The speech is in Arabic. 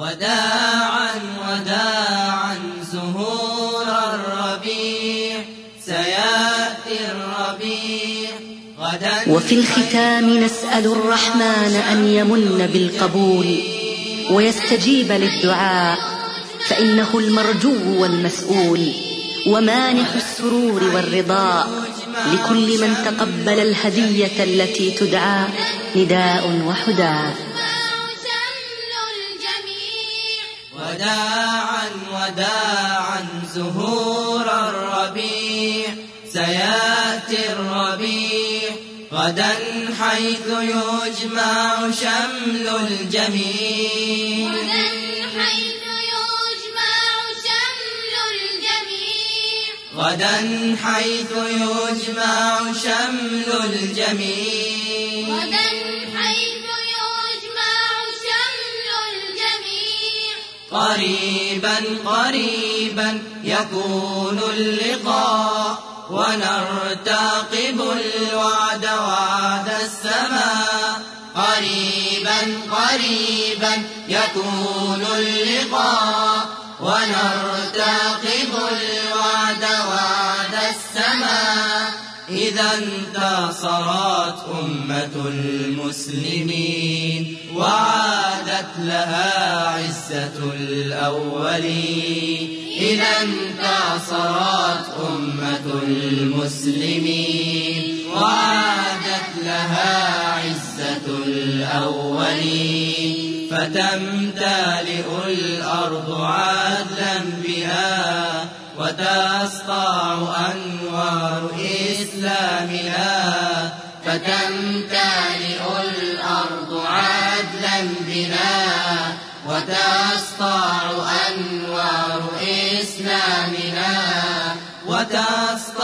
وداعا وداعا زهور الربيع سيأتي الربيع. غدا وفي الختام نسأل الرحمن أن يمن بالقبول ويستجيب للدعاء فإنه المرجو والمسؤول ومانح السرور والرضاء لكل من تقبل الهدية التي تدعى نداء وحداء. وداعا وداعا زهور الربيع. سيأتي الربيع غدا حيث يجمع شمل الجميع. غدا حيث يجمع شمل الجميع. غدا حيث قريبا قريبا يكون اللقاء ونرتقب الوعد وعد السماء. قريبا قريبا يكون اللقاء ونرتقب الوعد وعد السماء. إذا انتصرت أمة المسلمين. وعادت لها عزة الأولين. إذا انتصرت أمة المسلمين. وعادت لها عزة الأولين. فتمتلئ الأرض عدلا بها. وتسطع أنوار إسلامها. فتمتلئ الأرض بنا وتسطع أنوار إسلامنا وتسطع